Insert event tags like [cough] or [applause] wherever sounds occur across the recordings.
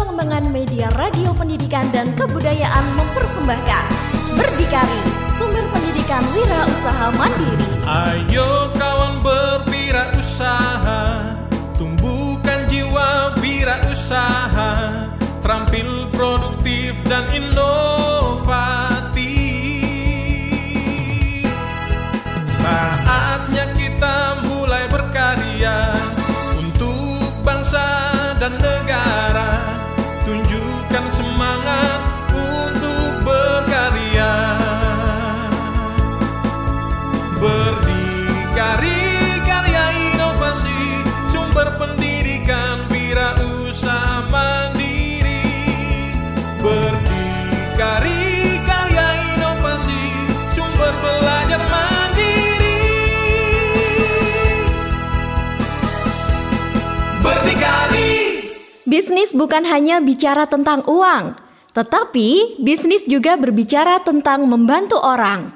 Pengembangan Media Radio Pendidikan dan Kebudayaan mempersembahkan Berdikari, sumber pendidikan wira usaha mandiri. Ayo kawan berwirausaha, tumbuhkan jiwa wirausaha, terampil produktif dan inovatif. Saatnya kita mulai berkarya untuk bangsa dan negara. Bisnis bukan hanya bicara tentang uang, tetapi bisnis juga berbicara tentang membantu orang.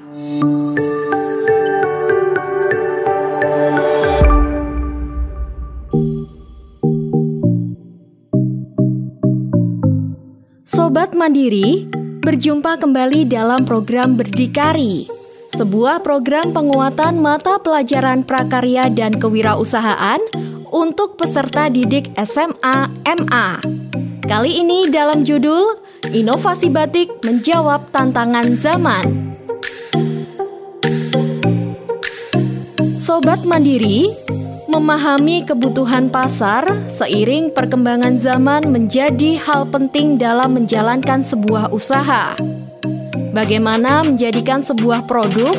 Sobat Mandiri, berjumpa kembali dalam program Berdikari, sebuah program penguatan mata pelajaran prakarya dan kewirausahaan untuk peserta didik SMA MA. Kali ini dalam judul Inovasi Batik Menjawab Tantangan Zaman. Sobat Mandiri, memahami kebutuhan pasar seiring perkembangan zaman menjadi hal penting dalam menjalankan sebuah usaha. Bagaimana menjadikan sebuah produk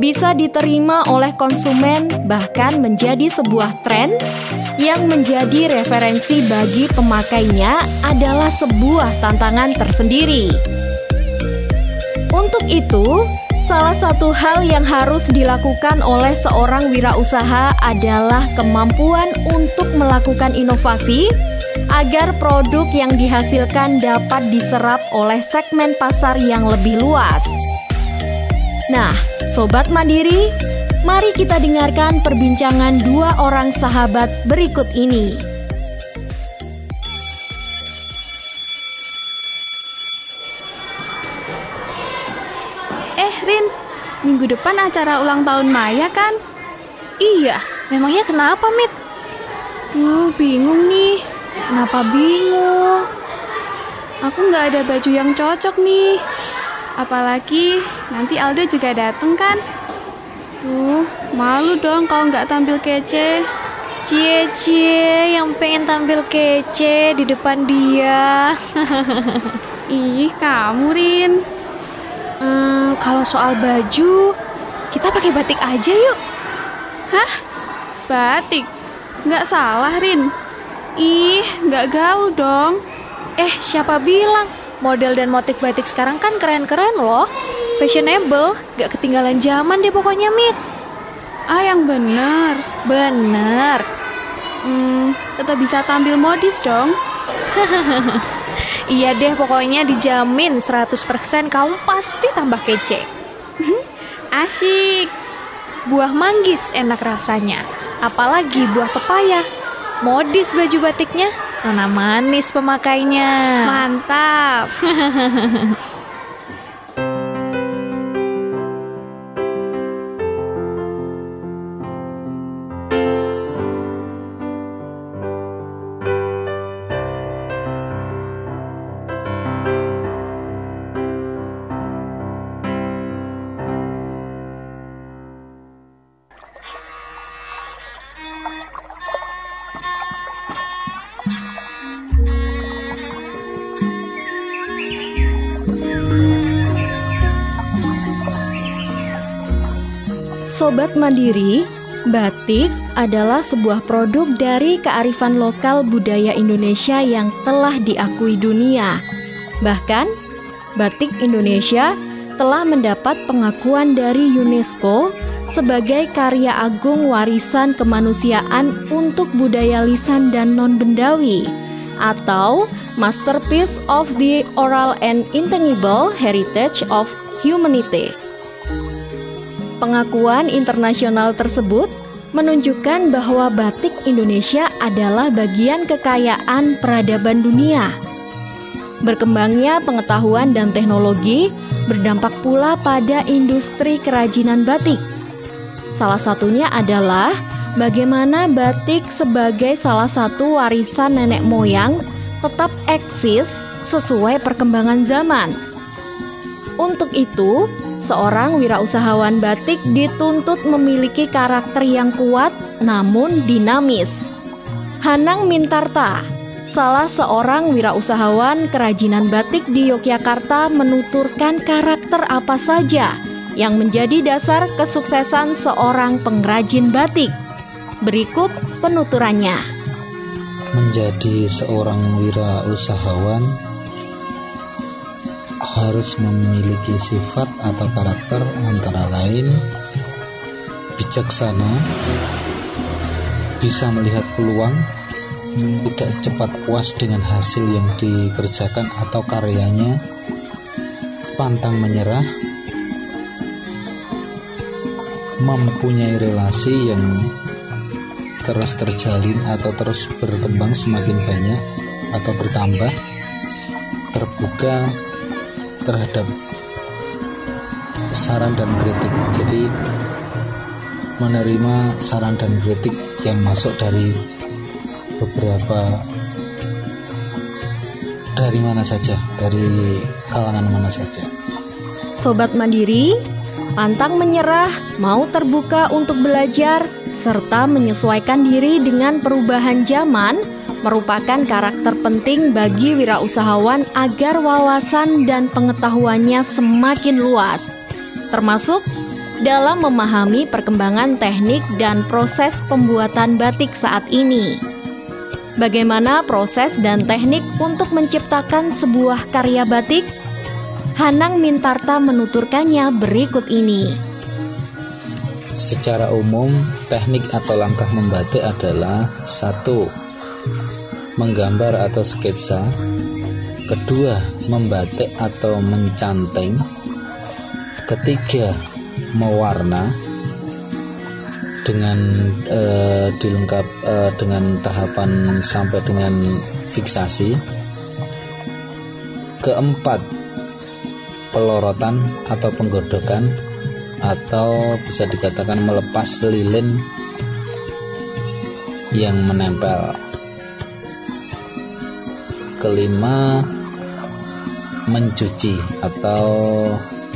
bisa diterima oleh konsumen, bahkan menjadi sebuah tren yang menjadi referensi bagi pemakainya adalah sebuah tantangan tersendiri. Untuk itu, salah satu hal yang harus dilakukan oleh seorang wirausaha adalah kemampuan untuk melakukan inovasi agar produk yang dihasilkan dapat diserap oleh segmen pasar yang lebih luas. Nah, sobat mandiri, mari kita dengarkan perbincangan dua orang sahabat berikut ini. Eh, Rin, minggu depan acara ulang tahun Maya kan? Iya, memangnya kenapa, Mit? Duh, bingung nih. Kenapa bingung? Aku nggak ada baju yang cocok nih. Apalagi nanti Alda juga dateng kan? Duh, malu dong kalau nggak tampil kece. Cie, cie, yang pengen tampil kece di depan dia. [laughs] Ih, kamu Rin. hmm, kalau soal baju, kita pakai batik aja yuk. Hah? Batik? Nggak salah, Rin. Ih, nggak gaul dong. Eh, siapa bilang? Model dan motif batik sekarang kan keren-keren loh. Fashionable, gak ketinggalan zaman deh pokoknya, Mit. Ah, yang bener. Bener. Hmm, tetap bisa tampil modis dong. [laughs] Iya deh, pokoknya dijamin 100% kamu pasti tambah kece. Asyik. Buah manggis enak rasanya, apalagi buah pepaya. Modis baju batiknya, nona manis pemakainya. Mantap. [laughs] Sobat Mandiri, batik adalah sebuah produk dari kearifan lokal budaya Indonesia yang telah diakui dunia. Bahkan, batik Indonesia telah mendapat pengakuan dari UNESCO sebagai karya agung warisan kemanusiaan untuk budaya lisan dan non-bendawi atau Masterpiece of the Oral and Intangible Heritage of Humanity. Pengakuan internasional tersebut menunjukkan bahwa batik Indonesia adalah bagian kekayaan peradaban dunia. Berkembangnya pengetahuan dan teknologi berdampak pula pada industri kerajinan batik. Salah satunya adalah bagaimana batik sebagai salah satu warisan nenek moyang tetap eksis sesuai perkembangan zaman. Untuk itu, seorang wirausahawan batik dituntut memiliki karakter yang kuat namun dinamis. Hanang Mintarta salah seorang wirausahawan kerajinan batik di Yogyakarta menuturkan karakter apa saja yang menjadi dasar kesuksesan seorang pengrajin batik. Berikut penuturannya. Menjadi seorang wirausahawan harus memiliki sifat atau karakter antara lain bijaksana, bisa melihat peluang, tidak cepat puas dengan hasil yang dikerjakan atau karyanya, pantang menyerah, mempunyai relasi yang terus terjalin atau terus berkembang semakin banyak atau bertambah, terbuka terhadap saran dan kritik. Jadi menerima saran dan kritik yang masuk dari beberapa dari mana saja, dari kalangan mana saja. Sobat Mandiri, pantang menyerah, mau terbuka untuk belajar, serta menyesuaikan diri dengan perubahan zaman merupakan karakter penting bagi wirausahawan agar wawasan dan pengetahuannya semakin luas, termasuk dalam memahami perkembangan teknik dan proses pembuatan batik saat ini. Bagaimana proses dan teknik untuk menciptakan sebuah karya batik? Hanang Mintarta menuturkannya berikut ini. Secara umum, teknik atau langkah membatik adalah satu, menggambar atau sketsa, kedua, membatik atau mencanting, ketiga, mewarna, dengan uh, dilengkap uh, dengan tahapan sampai dengan fiksasi. Keempat, pelorotan atau penggodokan atau bisa dikatakan melepas lilin yang menempel. Kelima, mencuci atau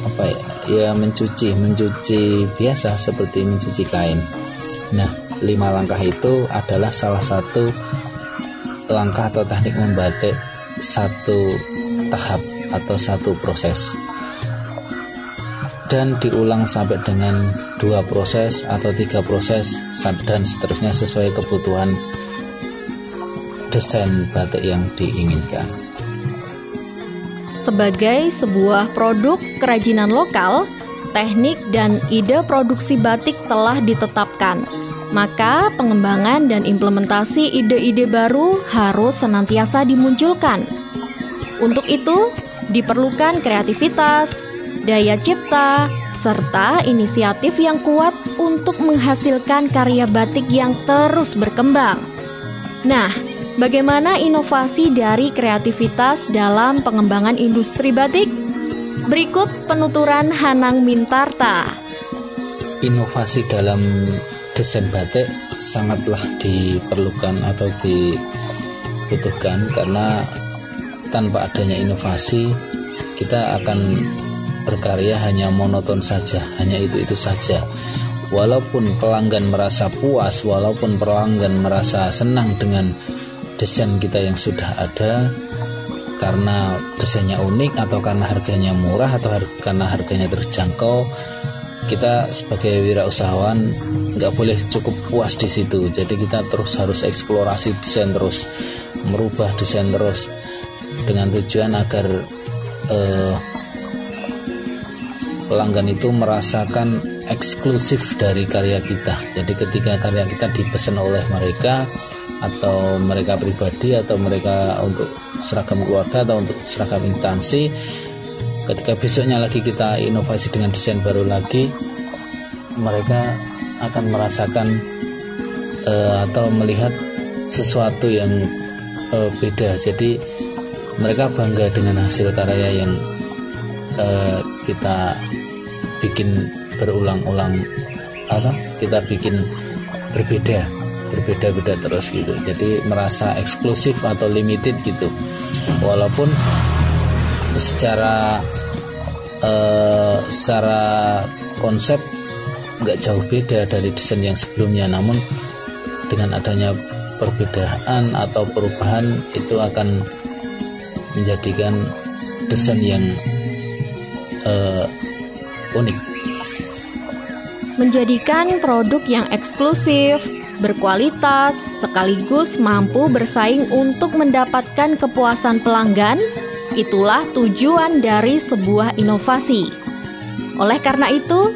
apa ya? Ya mencuci mencuci biasa seperti mencuci kain. Nah lima langkah itu adalah salah satu langkah atau teknik membatik satu tahap atau satu proses. Dan diulang sampai dengan dua proses atau tiga proses dan seterusnya sesuai kebutuhan desain batik yang diinginkan. Sebagai sebuah produk kerajinan lokal, teknik dan ide produksi batik telah ditetapkan. Maka pengembangan dan implementasi ide-ide baru harus senantiasa dimunculkan. Untuk itu, diperlukan kreativitas, daya cipta, serta inisiatif yang kuat untuk menghasilkan karya batik yang terus berkembang. Nah, Bagaimana inovasi dari kreativitas dalam pengembangan industri batik? Berikut penuturan Hanang Mintarta. Inovasi dalam desain batik sangatlah diperlukan atau dibutuhkan karena tanpa adanya inovasi kita akan berkarya hanya monoton saja, hanya itu-itu saja. Walaupun pelanggan merasa puas, walaupun pelanggan merasa senang dengan desain kita yang sudah ada karena desainnya unik atau karena harganya murah atau har karena harganya terjangkau kita sebagai wirausahawan nggak boleh cukup puas di situ. Jadi kita terus harus eksplorasi desain terus merubah desain terus dengan tujuan agar eh, pelanggan itu merasakan eksklusif dari karya kita. Jadi ketika karya kita dipesan oleh mereka atau mereka pribadi atau mereka untuk seragam keluarga atau untuk seragam instansi. Ketika besoknya lagi kita inovasi dengan desain baru lagi mereka akan merasakan uh, atau melihat sesuatu yang uh, beda. Jadi mereka bangga dengan hasil karya yang uh, kita bikin berulang-ulang apa? Kita bikin berbeda berbeda-beda terus gitu. Jadi merasa eksklusif atau limited gitu. Walaupun secara uh, secara konsep nggak jauh beda dari desain yang sebelumnya. Namun dengan adanya perbedaan atau perubahan itu akan menjadikan desain yang uh, unik. Menjadikan produk yang eksklusif, berkualitas, sekaligus mampu bersaing untuk mendapatkan kepuasan pelanggan, itulah tujuan dari sebuah inovasi. Oleh karena itu,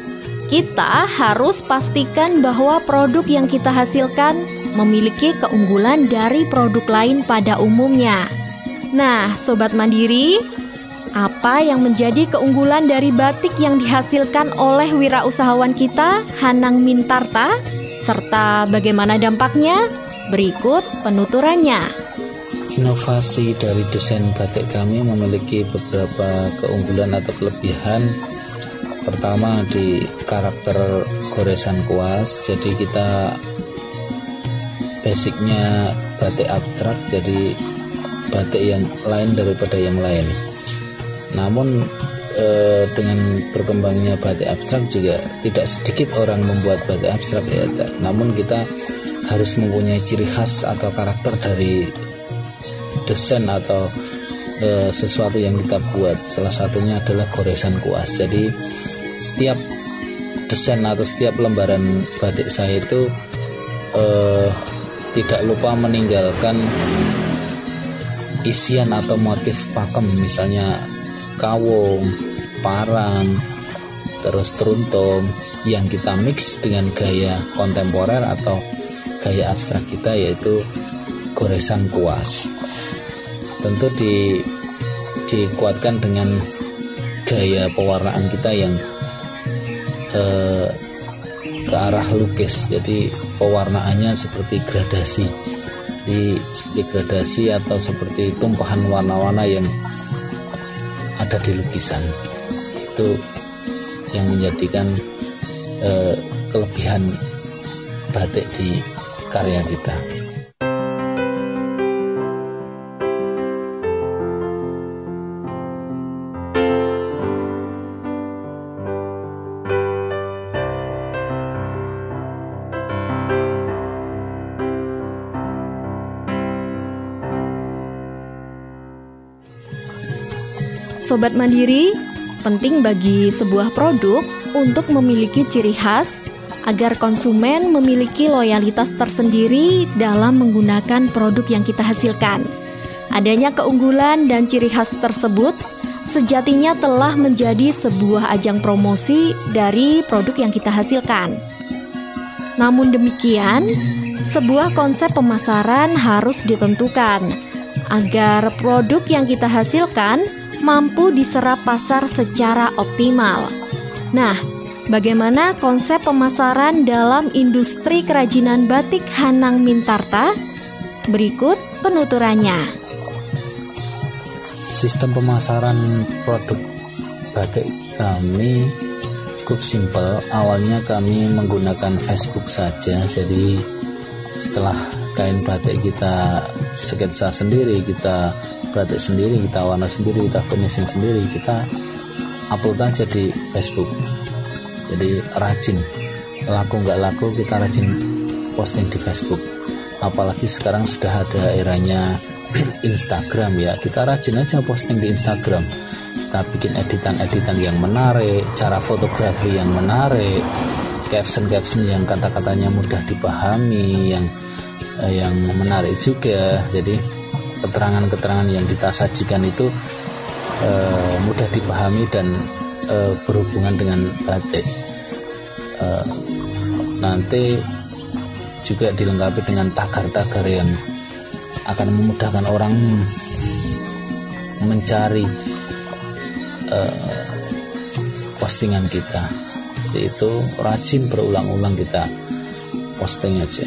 kita harus pastikan bahwa produk yang kita hasilkan memiliki keunggulan dari produk lain pada umumnya. Nah, sobat mandiri, apa yang menjadi keunggulan dari batik yang dihasilkan oleh wirausahawan kita, Hanang Mintarta, serta bagaimana dampaknya? Berikut penuturannya. Inovasi dari desain batik kami memiliki beberapa keunggulan atau kelebihan. Pertama di karakter goresan kuas, jadi kita basicnya batik abstrak, jadi batik yang lain daripada yang lain namun eh, dengan berkembangnya batik abstrak juga tidak sedikit orang membuat batik abstrak ya namun kita harus mempunyai ciri khas atau karakter dari desain atau eh, sesuatu yang kita buat. Salah satunya adalah goresan kuas. Jadi setiap desain atau setiap lembaran batik saya itu eh, tidak lupa meninggalkan isian atau motif pakem. Misalnya kawung, parang, terus teruntum yang kita mix dengan gaya kontemporer atau gaya abstrak kita yaitu goresan kuas. Tentu di dikuatkan dengan gaya pewarnaan kita yang eh, ke arah lukis. Jadi pewarnaannya seperti gradasi. Di gradasi atau seperti tumpahan warna-warna yang ada di lukisan itu yang menjadikan eh, kelebihan batik di karya kita. Sobat Mandiri, penting bagi sebuah produk untuk memiliki ciri khas agar konsumen memiliki loyalitas tersendiri dalam menggunakan produk yang kita hasilkan. Adanya keunggulan dan ciri khas tersebut sejatinya telah menjadi sebuah ajang promosi dari produk yang kita hasilkan. Namun demikian, sebuah konsep pemasaran harus ditentukan agar produk yang kita hasilkan mampu diserap pasar secara optimal. Nah, bagaimana konsep pemasaran dalam industri kerajinan batik Hanang Mintarta? Berikut penuturannya. Sistem pemasaran produk batik kami cukup simpel. Awalnya kami menggunakan Facebook saja, jadi setelah kain batik kita sketsa sendiri, kita batik sendiri kita warna sendiri kita finishing sendiri kita upload aja di Facebook. Jadi rajin. Laku nggak laku kita rajin posting di Facebook. Apalagi sekarang sudah ada eranya [clears throat] Instagram ya. Kita rajin aja posting di Instagram. Kita bikin editan-editan yang menarik cara fotografi yang menarik caption-caption yang kata-katanya mudah dipahami yang eh, yang menarik juga. Jadi keterangan-keterangan yang kita sajikan itu e, mudah dipahami dan e, berhubungan dengan batik. E, nanti juga dilengkapi dengan tagar-tagar yang akan memudahkan orang mencari e, postingan kita. Jadi itu rajin berulang-ulang kita posting aja.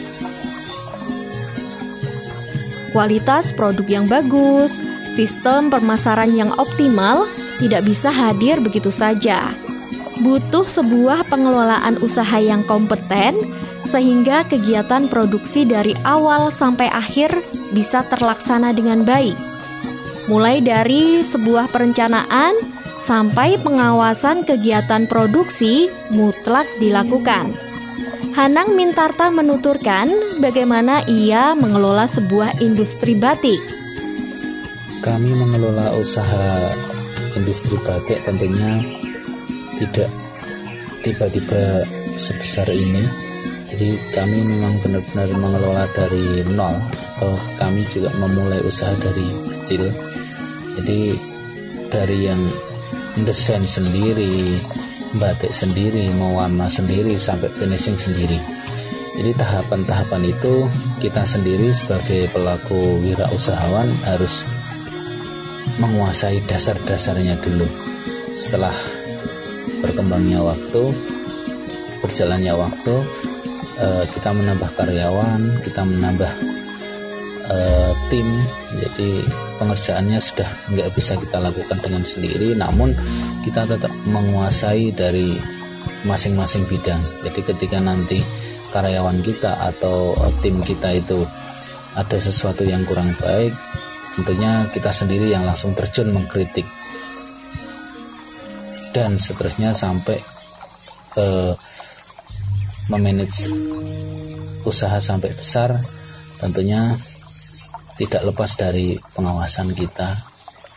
Kualitas produk yang bagus, sistem pemasaran yang optimal tidak bisa hadir begitu saja. Butuh sebuah pengelolaan usaha yang kompeten sehingga kegiatan produksi dari awal sampai akhir bisa terlaksana dengan baik. Mulai dari sebuah perencanaan sampai pengawasan kegiatan produksi mutlak dilakukan. Hanang Mintarta menuturkan bagaimana ia mengelola sebuah industri batik. Kami mengelola usaha industri batik tentunya tidak tiba-tiba sebesar ini. Jadi kami memang benar-benar mengelola dari nol. Atau kami juga memulai usaha dari kecil. Jadi dari yang desain sendiri, batik sendiri, mewarna sendiri sampai finishing sendiri. Jadi tahapan-tahapan itu kita sendiri sebagai pelaku wirausahawan harus menguasai dasar-dasarnya dulu. Setelah berkembangnya waktu, berjalannya waktu, eh, kita menambah karyawan, kita menambah eh, tim. Jadi pengerjaannya sudah nggak bisa kita lakukan dengan sendiri, namun kita tetap menguasai dari masing-masing bidang. Jadi ketika nanti karyawan kita atau eh, tim kita itu ada sesuatu yang kurang baik, tentunya kita sendiri yang langsung terjun mengkritik dan seterusnya sampai uh, memanage usaha sampai besar tentunya tidak lepas dari pengawasan kita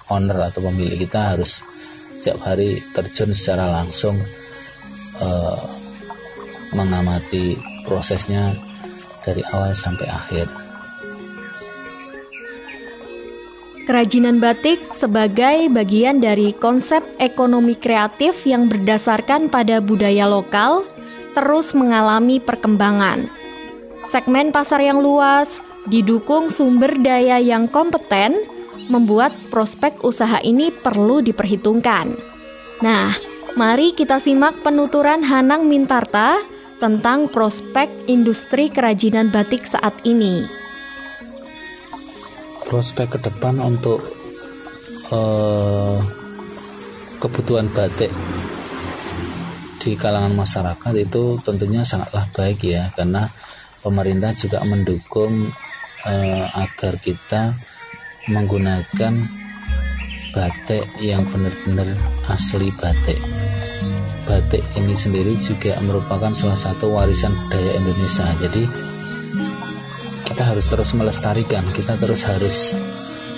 owner atau pemilik kita harus setiap hari terjun secara langsung uh, mengamati prosesnya dari awal sampai akhir. Kerajinan batik sebagai bagian dari konsep ekonomi kreatif yang berdasarkan pada budaya lokal terus mengalami perkembangan. Segmen pasar yang luas didukung sumber daya yang kompeten membuat prospek usaha ini perlu diperhitungkan. Nah, mari kita simak penuturan Hanang Mintarta tentang prospek industri kerajinan batik saat ini prospek ke depan untuk uh, kebutuhan batik di kalangan masyarakat itu tentunya sangatlah baik ya karena pemerintah juga mendukung uh, agar kita menggunakan batik yang benar-benar asli batik. Batik ini sendiri juga merupakan salah satu warisan budaya Indonesia. Jadi kita harus terus melestarikan kita terus harus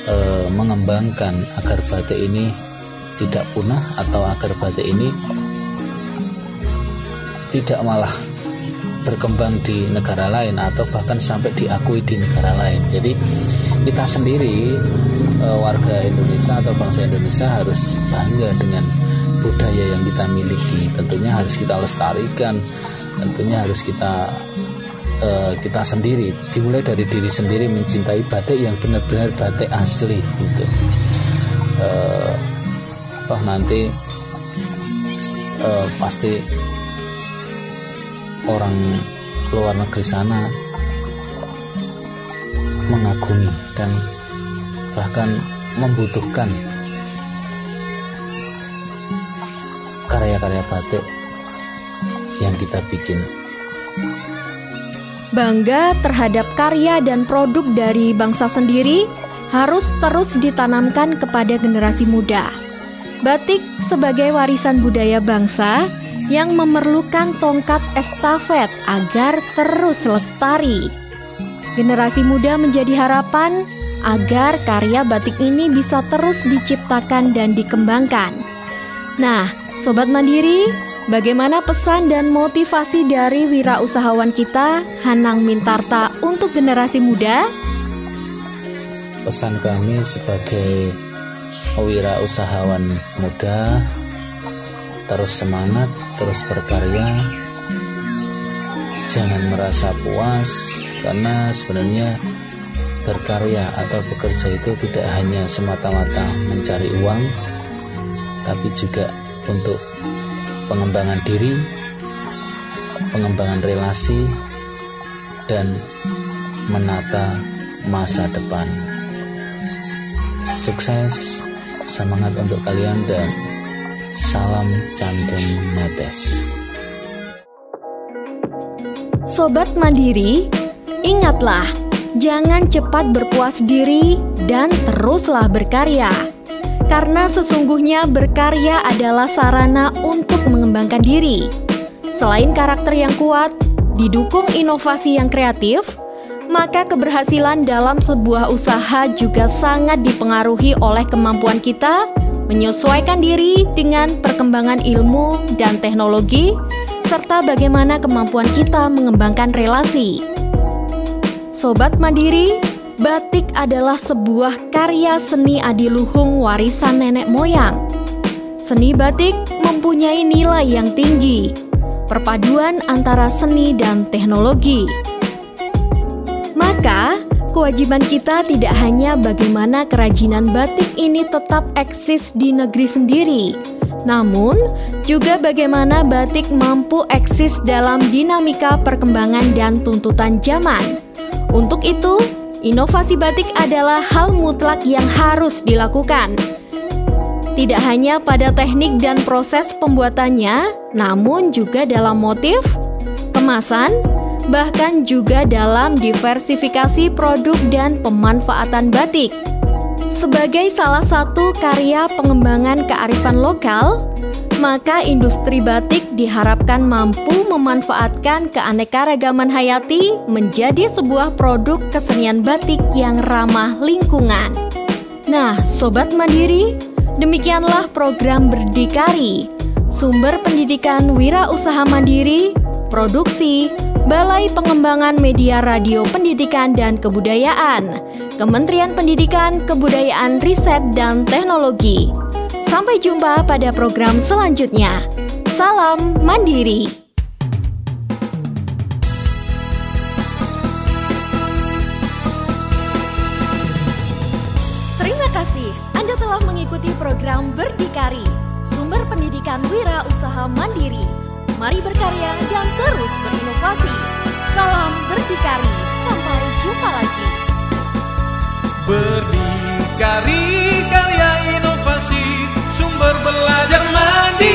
e, mengembangkan agar batik ini tidak punah atau agar batik ini tidak malah berkembang di negara lain atau bahkan sampai diakui di negara lain. Jadi kita sendiri e, warga Indonesia atau bangsa Indonesia harus bangga dengan budaya yang kita miliki. Tentunya harus kita lestarikan, tentunya harus kita uh, kita sendiri dimulai dari diri sendiri mencintai batik yang benar-benar batik asli gitu uh, toh nanti pasti orang luar negeri sana mengagumi dan bahkan membutuhkan karya-karya batik yang kita bikin. Bangga terhadap karya dan produk dari bangsa sendiri harus terus ditanamkan kepada generasi muda. Batik sebagai warisan budaya bangsa yang memerlukan tongkat estafet agar terus lestari. Generasi muda menjadi harapan agar karya batik ini bisa terus diciptakan dan dikembangkan. Nah, sobat mandiri, Bagaimana pesan dan motivasi dari wirausahawan kita, Hanang Mintarta, untuk generasi muda? Pesan kami sebagai wirausahawan muda, terus semangat, terus berkarya, jangan merasa puas, karena sebenarnya berkarya atau bekerja itu tidak hanya semata-mata mencari uang, tapi juga untuk pengembangan diri, pengembangan relasi, dan menata masa depan. Sukses, semangat untuk kalian dan salam Candem Medes. Sobat Mandiri, ingatlah, jangan cepat berpuas diri dan teruslah berkarya. Karena sesungguhnya berkarya adalah sarana untuk mengembangkan diri. Selain karakter yang kuat, didukung inovasi yang kreatif, maka keberhasilan dalam sebuah usaha juga sangat dipengaruhi oleh kemampuan kita menyesuaikan diri dengan perkembangan ilmu dan teknologi, serta bagaimana kemampuan kita mengembangkan relasi. Sobat Mandiri, batik adalah sebuah karya seni adiluhung warisan nenek moyang. Seni batik mempunyai nilai yang tinggi, perpaduan antara seni dan teknologi. Maka, kewajiban kita tidak hanya bagaimana kerajinan batik ini tetap eksis di negeri sendiri, namun juga bagaimana batik mampu eksis dalam dinamika perkembangan dan tuntutan zaman. Untuk itu, inovasi batik adalah hal mutlak yang harus dilakukan. Tidak hanya pada teknik dan proses pembuatannya, namun juga dalam motif, kemasan, bahkan juga dalam diversifikasi produk dan pemanfaatan batik. Sebagai salah satu karya pengembangan kearifan lokal, maka industri batik diharapkan mampu memanfaatkan keanekaragaman hayati menjadi sebuah produk kesenian batik yang ramah lingkungan. Nah, sobat mandiri, demikianlah program Berdikari, sumber pendidikan wira usaha mandiri, produksi, Balai Pengembangan Media Radio Pendidikan dan Kebudayaan, Kementerian Pendidikan, Kebudayaan, Riset, dan Teknologi. Sampai jumpa pada program selanjutnya. Salam Mandiri. Terima kasih Anda telah mengikuti program Berdikari, sumber pendidikan wira usaha mandiri. Mari berkarya dan terus berinovasi. Salam berdikari, sampai jumpa lagi. Berdikari karya inovasi, sumber belajar mandiri.